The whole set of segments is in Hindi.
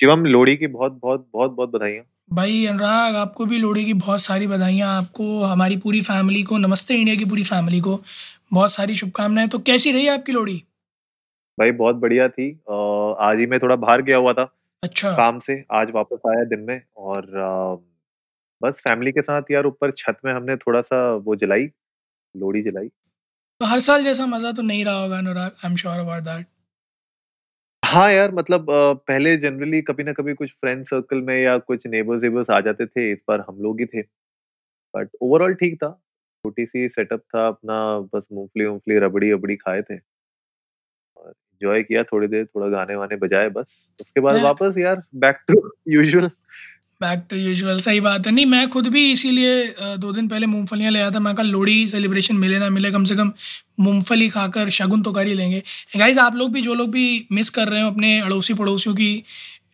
शिवम लोहड़ी की बहुत बहुत बहुत बहुत बधाइयाँ। भाई अनुराग आपको भी लोहड़ी की बहुत सारी बधाइयाँ आपको हमारी पूरी फैमिली को नमस्ते इंडिया की पूरी फैमिली को बहुत सारी शुभकामनाएँ। तो कैसी रही आपकी लोहड़ी? भाई बहुत बढ़िया थी आज ही मैं थोड़ा बाहर गया हुआ था। अच्छा। काम से आज वापस आया दिन में और बस फैमिली के साथ यार ऊपर छत में हमने थोड़ा सा वो जलाई लोहड़ी जलाई। तो हर साल जैसा मज़ा तो नहीं रहा होगा Anurag I am sure about that हाँ यार मतलब अ, पहले जनरली कभी ना कभी कुछ फ्रेंड सर्कल में या कुछ नेबर्स वेबर्स आ जाते थे इस बार हम लोग ही थे। बट ओवरऑल ठीक था। छोटी सी सेटअप था अपना बस मूंगफली वूंगफली रबड़ी अबड़ी खाए थे। और एंजॉय किया थोड़ी देर थोड़ा गाने वाने बजाए बस। उसके बाद मैं- वापस यार back to usual back to usual सही बात है। नहीं, मैं खुद भी इसीलिए दो दिन पहले मूंगफलियाँ ले आया था। मैं कहा लोहड़ी सेलिब्रेशन मिले ना मिले, कम से कम मूंगफली खाकर शगुन तो कर ही लेंगे। गाइज़ आप लोग भी, जो लोग भी मिस कर रहे हो अपने अड़ोसी पड़ोसियों की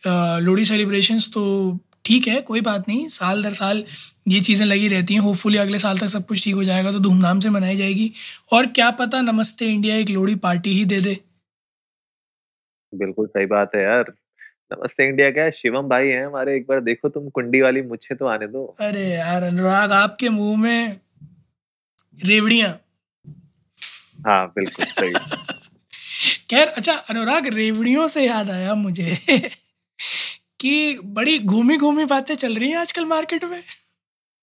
लोहड़ी सेलिब्रेशंस तो ठीक है, कोई बात नहीं। साल दर साल ये चीज़ें लगी रहती हैं। होपफुली अगले साल तक सब कुछ ठीक हो जाएगा तो धूमधाम से मनाई जाएगी। और क्या पता नमस्ते इंडिया एक लोहड़ी पार्टी ही दे दे। बिल्कुल सही बात है यार। नमस्ते इंडिया क्या शिवम भाई हैं हमारे एक बार देखो तुम कुंडी वाली मुझे तो आने दो। अरे यार अनुराग आपके मुँह में रेवड़िया। हाँ बिल्कुल सही। खैर अच्छा अनुराग रेवड़ियों से याद आया मुझे कि बड़ी घूमी घूमी बातें चल रही हैं आजकल मार्केट में।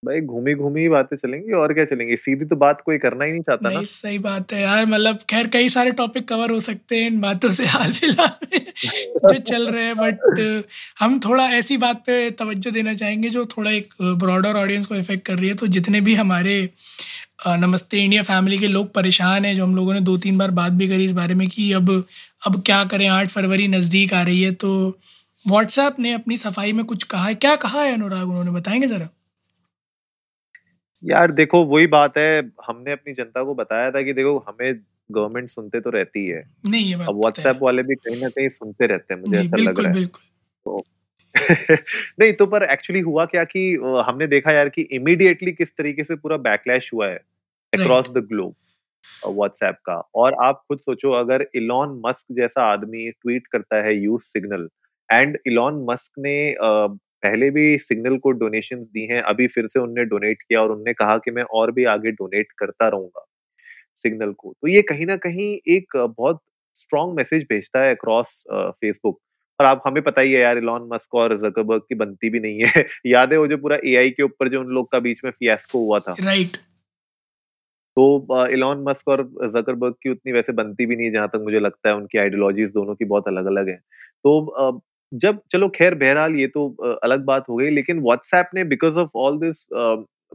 भाई घूमी घूमी बातें चलेंगी और क्या चलेंगी? सीधी तो बात कोई करना ही नहीं चाहता नहीं, ना सही बात है यार मतलब खैर कई सारे टॉपिक कवर हो सकते हैं इन बातों से हाल फ़िलहाल में जो चल रहे हैं बट हम थोड़ा ऐसी बात पे तवज्जो देना चाहेंगे जो थोड़ा एक ब्रॉडर ऑडियंस को इफ़ेक्ट कर रही है तो जितने भी हमारे नमस्ते इंडिया फैमिली के लोग परेशान हैं जो हम लोगों ने दो तीन बार बात भी करी इस बारे में कि अब अब क्या करें आठ फरवरी नज़दीक आ रही है तो व्हाट्सएप ने अपनी सफ़ाई में कुछ कहा है क्या कहा है अनुराग उन्होंने बताएँगे ज़रा? यार देखो वही बात है हमने अपनी जनता को बताया था कि देखो हमें गवर्नमेंट सुनते तो रहती है। नहीं ये बात अब तो व्हाट्सएप वाले भी कहीं ना कहीं सुनते रहते हैं मुझे ऐसा लग रहा है। बिल्कुल। नहीं तो पर एक्चुअली हुआ क्या कि हमने देखा यार कि इमीडिएटली किस तरीके से पूरा बैकलैश हुआ है अक्रॉस द ग्लोब व्हाट्सएप का। और आप खुद सोचो अगर इलॉन मस्क जैसा आदमी ट्वीट करता है use Signal and Elon Musk ने पहले भी सिग्नल को डोनेशन दी हैं अभी फिर से उनने डोनेट किया और उनने कहा कि मैं और भी आगे डोनेट करता रहूँगा सिग्नल को। तो ये कहीं ना कहीं एक बहुत स्ट्रॉन्ग मैसेज भेजता है अक्रॉस फेसबुक और आप हमें पता ही है यार इलॉन मस्क और जकरबर्ग की बनती भी नहीं है। याद है वो जो पूरा एआई के ऊपर जो उन लोग का बीच में फियास्को हुआ था? राइट तो इलॉन मस्क और जकरबर्ग की उतनी वैसे बनती भी नहीं है जहाँ तक मुझे लगता है उनकी आइडियोलॉजीज दोनों की बहुत अलग अलग है। तो जब, चलो खैर बहरहाल ये तो अलग बात हो गई, लेकिन व्हाट्सएप ने because of all this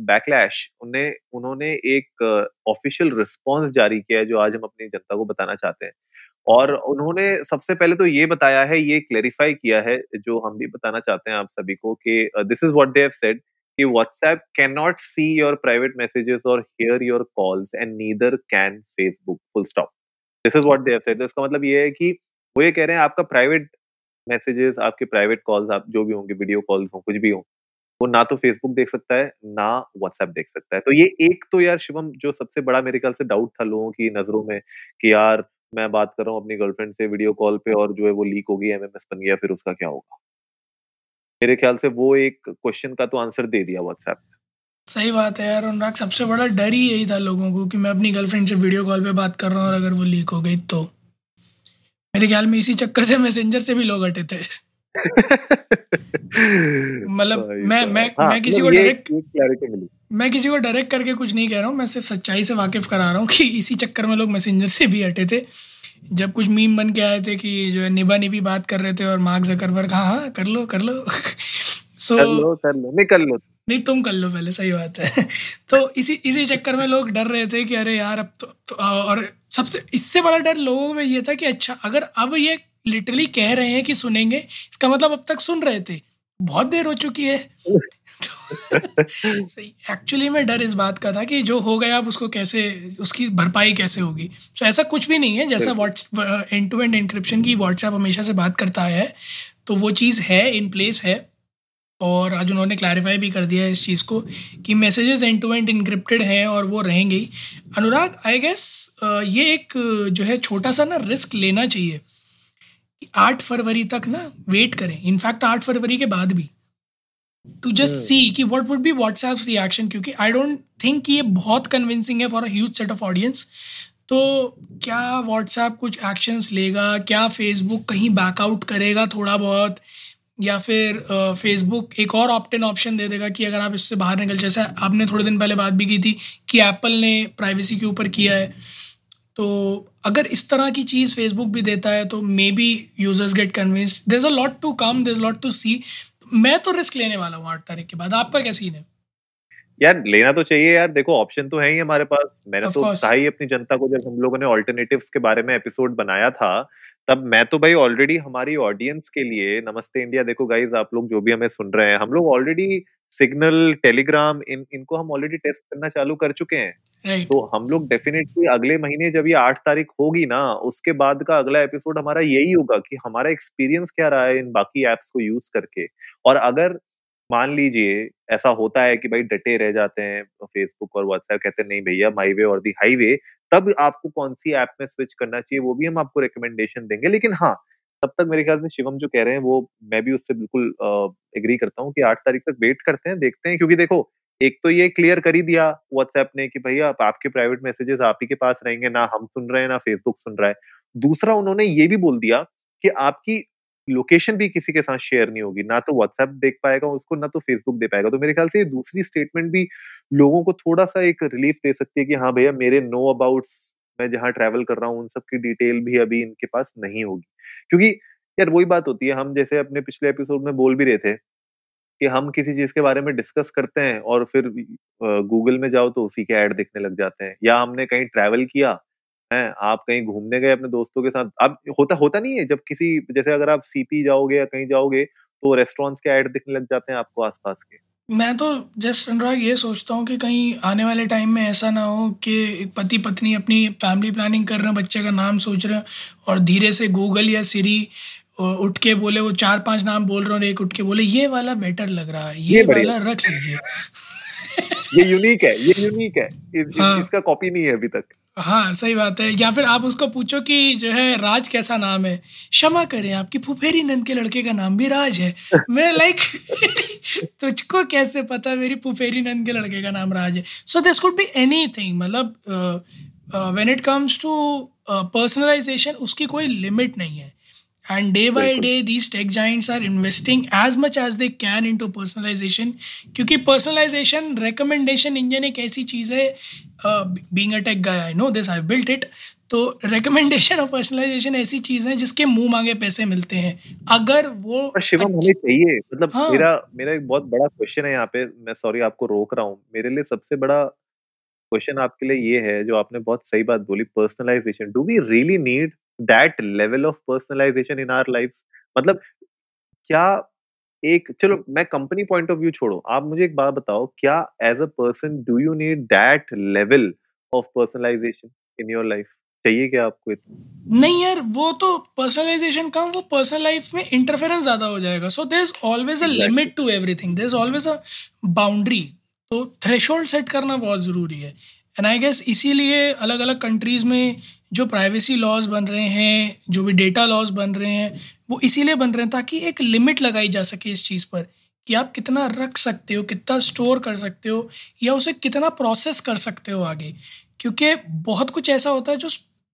backlash उन्हें, उन्होंने एक ऑफिशियल रिस्पॉन्स जारी किया है, जो आज हम अपनी जनता को बताना चाहते हैं। और उन्होंने सबसे पहले तो ये बताया है, ये क्लेरिफाई किया है, जो हम भी बताना चाहते हैं आप सभी को कि this is what they have said कि WhatsApp cannot see your private messages or hear your calls and neither can Facebook, full stop. This is what they have said. तो इसका मतलब ये है कि, वो ये कह रहे हैं, आपका प्राइवेट मैसेजेस आपके प्राइवेट कॉल्स आप जो भी होंगे वीडियो कॉल्स हो, कुछ भी हो, वो ना तो फेसबुक देख सकता है, ना व्हाट्सएप देख सकता है। तो ये एक तो यार शिवम, जो सबसे बड़ा मेरे ख्याल से डाउट था लोगों की नज़रों में कि यार मैं बात कर रहा हूँ अपनी गर्लफ्रेंड से वीडियो कॉल पे और जो है वो लीक हो गई एमएमएस बन गया, फिर उसका क्या होगा? मेरे ख्याल से वो एक क्वेश्चन का तो आंसर दे दिया व्हाट्सएप सही बात है यार, अनुराग, सबसे बड़ा डर ही यही था लोगों को कि मैं अपनी गर्लफ्रेंड से वीडियो कॉल पे बात कर रहा हूँ और अगर वो लीक हो गई तो। मेरे ख्याल में इसी चक्कर से मैसेंजर से भी लोग हटे थे। मतलब मैं मैं हाँ, मैं किसी को डायरेक्ट मैं किसी को डायरेक्ट करके कुछ नहीं कह रहा हूँ मैं सिर्फ़ सच्चाई से वाकिफ करा रहा हूँ कि इसी चक्कर में लोग मैसेंजर से भी हटे थे। जब कुछ मीम बन के आए थे कि जो है निभा निभी बात कर रहे थे और मार्क जकरबर्ग हाँ हाँ कर लो कर लो। सो कर लो कर लो नहीं कर लो। नहीं तुम कर लो पहले सही बात है। तो इसी इसी चक्कर में लोग डर रहे थे कि अरे यार अब तो, अब तो और सबसे इससे बड़ा डर लोगों में ये था कि अच्छा अगर अब ये लिटरली कह रहे हैं कि सुनेंगे इसका मतलब अब तक सुन रहे थे। बहुत देर हो चुकी है। एक्चुअली में डर इस बात का था कि जो हो गया अब उसको कैसे उसकी भरपाई कैसे होगी। तो ऐसा कुछ भी नहीं है जैसा what's end to end encryption की व्हाट्सएप हमेशा से बात करता है तो वो चीज़ है इन प्लेस है। और आज उन्होंने क्लैरिफाई भी कर दिया है इस चीज़ को कि messages end to end encrypted हैं और वो रहेंगे ही। अनुराग आई गेस ये एक जो है छोटा सा ना रिस्क लेना चाहिए आठ फरवरी तक ना वेट करें। इनफैक्ट आठ फरवरी के बाद भी। टू जस्ट सी कि what would be WhatsApp reaction क्योंकि आई डोंट थिंक कि ये बहुत कन्विंसिंग है for a huge set of audience तो क्या व्हाट्सएप कुछ एक्शंस लेगा? क्या फेसबुक कहीं बैकआउट करेगा थोड़ा बहुत? या फिर फेसबुक एक और ऑप्टेन ऑप्शन दे देगा कि अगर आप इससे बाहर निकल जैसे आपने थोड़े दिन पहले बात भी की थी कि एप्पल ने प्राइवेसी के ऊपर किया है। तो अगर इस तरह की चीज़ फेसबुक भी देता है तो maybe users get convince there a lot to come there lot to see मैं तो रिस्क लेने वाला हूँ आठ तारीख के बाद। आपका क्या सीन है? यार लेना तो चाहिए यार। देखो ऑप्शन तो है ही हमारे पास। मैंने तो कहा ही अपनी जनता को जब हम लोगों ने ऑल्टरनेटिव्स के बारे में एपिसोड बनाया था तब मैं तो भाई ऑलरेडी हमारी ऑडियंस के लिए नमस्ते इंडिया देखो गाइज़ आप लोग जो भी हमें सुन रहे हैं हम लोग ऑलरेडी सिग्नल टेलीग्राम इन इनको हम ऑलरेडी टेस्ट करना चालू कर चुके हैं right. तो हम लोग डेफिनेटली अगले महीने जब ये आठ तारीख होगी ना उसके बाद का अगला एपिसोड हमारा यही होगा कि हमारा एक्सपीरियंस क्या रहा है इन बाकी एप्स को यूज़ करके और अगर मान लीजिए ऐसा होता है कि भाई डटे रह जाते हैं फेसबुक और व्हाट्सएप कहते हैं नहीं भैया माई वे और दी हाईवे तब आपको कौन सी ऐप में स्विच करना चाहिए वो भी हम आपको रिकमेंडेशन देंगे। लेकिन हाँ तब तक मेरे ख्याल से शिवम जो कह रहे हैं वो मैं भी उससे बिल्कुल एग्री करता हूँ कि आठ तारीख तक वेट करते हैं देखते हैं। क्योंकि देखो एक तो ये क्लियर कर ही दिया व्हाट्सएप ने कि भैया आप, आपके प्राइवेट मैसेजेस आप ही के पास रहेंगे ना हम सुन रहे हैं ना फेसबुक सुन रहा है। दूसरा उन्होंने ये भी बोल दिया कि आपकी लोकेशन भी किसी के साथ शेयर नहीं होगी। ना तो व्हाट्सएप देख पाएगा उसको, ना तो फेसबुक दे पाएगा। तो मेरे ख्याल से ये दूसरी स्टेटमेंट भी लोगों को थोड़ा सा एक रिलीफ दे सकती है कि हाँ भैया, मेरे नो अबाउट्स मैं जहाँ ट्रैवल कर रहा हूँ, उन सब की डिटेल भी अभी इनके पास नहीं होगी। क्योंकि यार वही बात होती है, हम जैसे अपने पिछले एपिसोड में बोल भी रहे थे कि हम किसी चीज़ के बारे में डिस्कस करते हैं और फिर गूगल में जाओ तो उसी के ऐड दिखने लग जाते हैं। या हमने कहीं ट्रैवल किया है आप कहीं घूमने गए अपने दोस्तों के साथ? अब होता होता नहीं है जब किसी जैसे अगर आप सीपी जाओगे या कहीं जाओगे तो रेस्टोरेंट्स के ऐड दिखने लग जाते हैं आपको आसपास के। मैं तो जस्ट अनुराग ये सोचता हूँ कि कहीं आने वाले टाइम में ऐसा ना हो कि पति पत्नी अपनी फैमिली प्लानिंग कर रहे हैं बच्चे का नाम सोच रहे हैं और धीरे से गूगल या सीरी उठ के बोले वो चार पाँच नाम बोल रहे और एक उठ के बोले ये वाला बेटर लग रहा है ये, ये वाला रख लीजिए। ये यूनिक है ये यूनिक है। इस, हाँ, इसका कॉपी नहीं है अभी तक। हाँ सही बात है। या फिर आप उसको पूछो कि जो है, राज कैसा नाम है? क्षमा करें, आपकी फुफेरी नंद के लड़के का नाम भी राज है। मैं लाइक तुझको कैसे पता मेरी फुफेरी नंद के लड़के का नाम राज है? So this could be anything मतलब when it comes to personalization उसकी कोई लिमिट नहीं है। And day by day these tech giants are investing as much as they can into personalization. क्योंकि personalization recommendation engine एक ऐसी चीज़ है being a tech guy I know this I've built it. तो रिकमेंडेशन और पर्सनलाइजेशन ऐसी चीज़ है जिसके मुँह मांगे पैसे मिलते हैं। अगर वो शिवम होनी चाहिए। मतलब हाँ, मेरा मेरा एक बहुत बड़ा क्वेश्चन है यहाँ पे। मैं सॉरी आपको रोक रहा हूँ। मेरे लिए सबसे बड़ा क्वेश्चन आपके लिए ये है जो आपने बहुत सही बात बोली personalization do we really need that level of personalization in our life मतलब क्या एक चलो मैं कंपनी पॉइंट ऑफ़ व्यू छोड़ो आप मुझे एक बात बताओ क्या as a person do you need that level of personalization in your life चाहिए क्या आपको इतना? नहीं यार वो तो पर्सनलाइजेशन कम वो पर्सनल लाइफ में इंटरफेरेंस ज़्यादा हो जाएगा। So there is always a limit to everything there is always a boundary तो थ्रेशोल्ड सेट करना बहुत ज़रूरी है। एंड आई गेस इसीलिए अलग अलग कंट्रीज़ में जो प्राइवेसी लॉज बन रहे हैं जो भी डेटा लॉज बन रहे हैं वो इसीलिए बन रहे हैं ताकि एक लिमिट लगाई जा सके इस चीज़ पर कि आप कितना रख सकते हो कितना स्टोर कर सकते हो या उसे कितना प्रोसेस कर सकते हो आगे। क्योंकि बहुत कुछ ऐसा होता है जो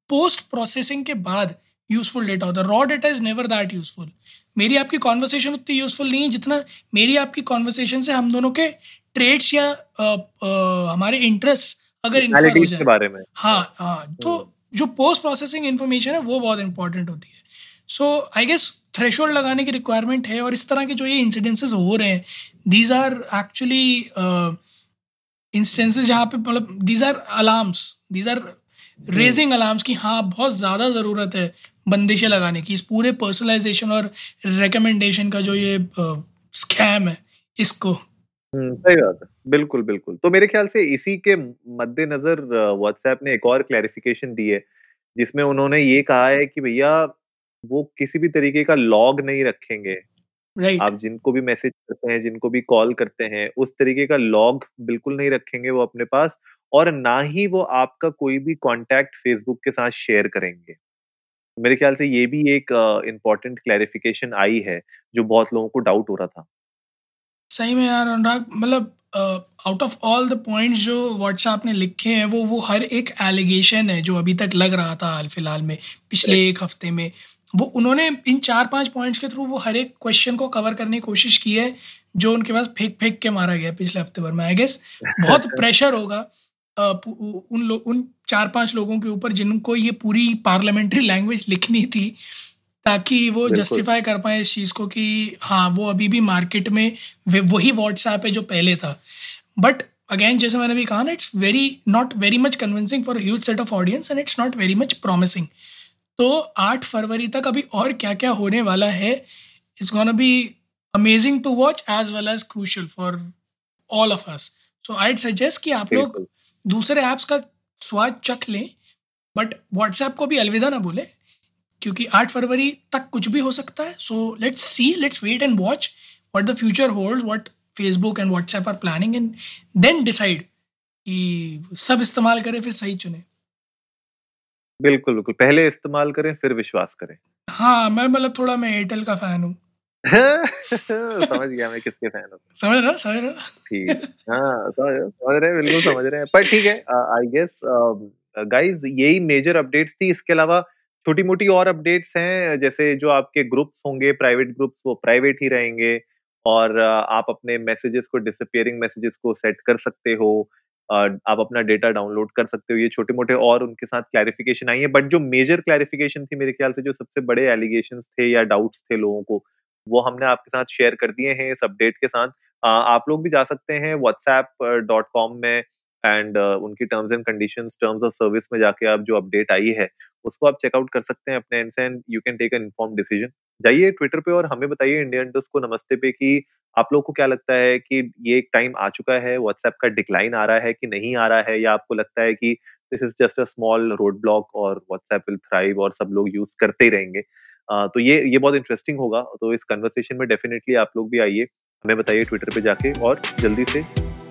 पोस्ट प्रोसेसिंग के बाद यूज़फुल डेटा होता है। Raw data is never that useful मेरी आपकी कॉन्वर्सेशन उतनी यूज़फुल नहीं है जितना मेरी आपकी कॉन्वर्सेशन से हम दोनों के ट्रेड्स या आ, आ, हमारे इंटरेस्ट अगर इन्फर हो जाए। बारे में। हाँ हाँ तो हम्म। जो पोस्ट प्रोसेसिंग इन्फॉर्मेशन है वो बहुत इंपॉर्टेंट होती है। सो आई गेस थ्रेश लगाने की रिक्वायरमेंट है और इस तरह के जो ये इंसिडेंसेस हो रहे हैं दीज आर एक्चुअली इंस्टेंसेस जहाँ पे मतलब these are alarms these are raising alarms कि हाँ बहुत ज़्यादा ज़रूरत है बंदिशें लगाने की। इस पूरे पर्सनलाइजेशन और रिकमेंडेशन का जो ये स्कैम uh, है इसको सही बात है। बिल्कुल बिल्कुल। तो मेरे ख्याल से इसी के मद्देनजर व्हाट्सएप ने एक और क्लैरिफिकेशन दी है जिसमें उन्होंने ये कहा है कि भैया वो किसी भी तरीके का लॉग नहीं रखेंगे। राइट। आप जिनको भी मैसेज करते हैं जिनको भी कॉल करते हैं उस तरीके का लॉग बिल्कुल नहीं रखेंगे वो अपने पास और ना ही वो आपका कोई भी कांटेक्ट फेसबुक के साथ शेयर करेंगे। मेरे ख्याल से ये भी एक इम्पोर्टेंट क्लैरिफिकेशन आई है जो बहुत लोगों को डाउट हो रहा था। सही में यार अनुराग मतलब out of all the points जो व्हाट्सएप ने लिखे हैं वो वो हर एक एलिगेशन है जो अभी तक लग रहा था हाल फ़िलहाल में पिछले एक हफ़्ते में। वो उन्होंने इन चार पाँच पॉइंट्स के थ्रू वो हर एक क्वेश्चन को कवर करने की कोशिश की है जो उनके पास फेंक फेंक के मारा गया पिछले हफ़्ते भर में आई गेस बहुत प्रेशर होगा उन लोग उन चार पाँच लोगों के ऊपर जिनको ये पूरी पार्लियामेंट्री लैंग्वेज लिखनी थी ताकि वो जस्टिफाई कर पाए इस चीज़ को कि हाँ वो अभी भी मार्केट में वही व्हाट्सएप है जो पहले था। बट अगेन जैसे मैंने भी कहा ना it's very not very much convincing for huge set of audience and it's not very much promising तो आठ फरवरी तक अभी और क्या क्या होने वाला है it's gonna be amazing to watch as well as crucial for all of us so I suggest कि आप लोग दूसरे ऐप्स का स्वाद चख लें बट व्हाट्सएप को भी अलविदा ना बोले क्योंकि आठ फरवरी तक कुछ भी हो सकता है। So let's see let's wait and watch what the future hold what Facebook and WhatsApp are planning and then decide कि सब इस्तेमाल करें फिर सही चुने। बिल्कुल बिल्कुल। पहले इस्तेमाल करें फिर विश्वास करें। हाँ मैं मतलब थोड़ा मैं एयरटेल का फ़ैन हूँ। समझ गया मैं किसके फ़ैन हूँ। समझ रहा समझ रहा ठीक है। हाँ समझ समझ रहे बिल्कुल समझ रहे हैं। पर ठीक है आई गेस गाइस यही मेजर अपडेट्स थी। इसके अलावा छोटी मोटी और अपडेट्स हैं, जैसे जो आपके ग्रुप्स होंगे, प्राइवेट ग्रुप्स, वो प्राइवेट ही रहेंगे और आप अपने मैसेजेस को, डिसअपियरिंग मैसेजेस को सेट कर सकते हो आप अपना डेटा डाउनलोड कर सकते हो, ये छोटे मोटे और उनके साथ क्लैरिफिकेशन आई है, बट जो मेजर क्लैरिफिकेशन थी मेरे ख्याल से, जो सबसे बड़े एलिगेशन थे या डाउट्स थे लोगों को, वो हमने आपके साथ शेयर कर दिए हैं इस अपडेट के साथ। आप लोग भी जा सकते हैं व्हाट्सएप डॉट कॉम में एंड uh, उनकी terms and conditions terms of service में जाके आप जो अपडेट आई है उसको आप चेकआउट कर सकते हैं अपने and and you can take an inform decision जाइए ट्विटर पे और हमें बताइए इंडियन डस्ट को नमस्ते पे कि आप लोग को क्या लगता है कि ये एक टाइम आ चुका है व्हाट्सएप का डिक्लाइन आ रहा है कि नहीं आ रहा है या आपको लगता है कि this is just a small road block और व्हाट्सएप विल थ्राइव और सब लोग यूज़ करते रहेंगे। uh, तो ये ये बहुत इंटरेस्टिंग होगा। तो इस कन्वर्सेशन में डेफिनेटली आप लोग भी आइए हमें बताइए ट्विटर पे जाके और जल्दी से